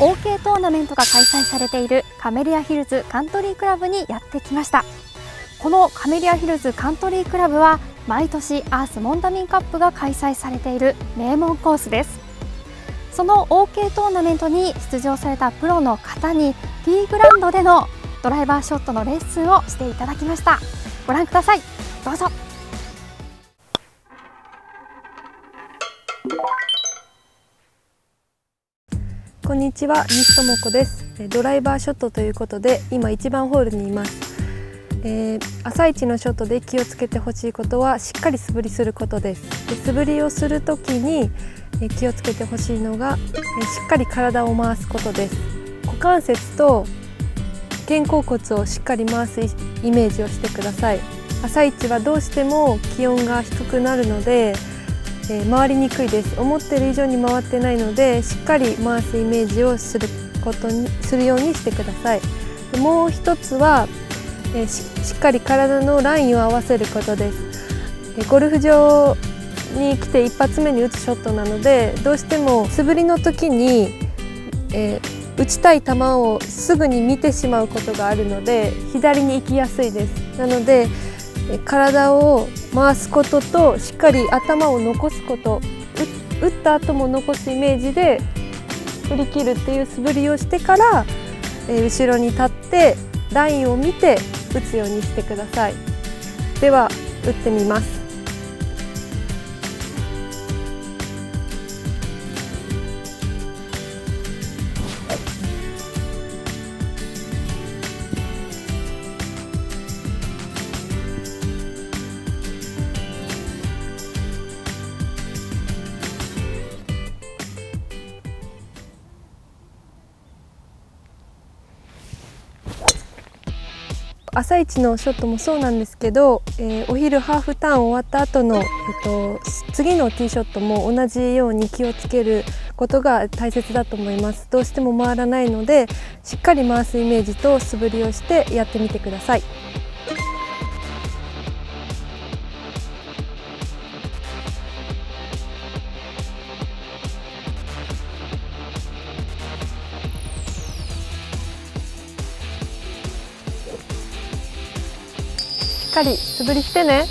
OK トーナメントが開催されているカメリアヒルズカントリークラブにやってきました。このカメリアヒルズカントリークラブは毎年アースモンダミンカップが開催されている名門コースです。その OK トーナメントに出場されたプロの方に T グランドでのドライバーショットのレッスンをしていただきました。ご覧ください。どうぞ。こんにちは西智子です。ドライバーショットということで今1番ホールにいます、えー、朝一のショットで気をつけてほしいことはしっかり素振りすることです。で素振りをするときに気をつけてほしいのがしっかり体を回すことです。股関節と肩甲骨をしっかり回すイメージをしてください。朝一はどうしても気温が低くなるのでえー、回りにくいです。思ってる以上に回ってないのでしっかり回すイメージをすることにするようにしてください。もう一つは、えー、しっかり体のラインを合わせることです、え、ゴルフ場に来て一発目に打つショットなのでどうしても素振りの時に、えー、打ちたい球をすぐに見てしまうことがあるので左に行きやすいです。なので体を回すこととしっかり頭を残すこと打った後も残すイメージで振り切るっていう素振りをしてから、え後ろに立ってラインを見て打つようにしてください。では打ってみます。朝一のショットもそうなんですけど、えー、お昼ハーフターン終わった後の、えっと、次のティーショットも同じように気をつけることが大切だと思いますどうしても回らないのでしっかり回すイメージと素振りをしてやってみてください。っかり素振りしてね。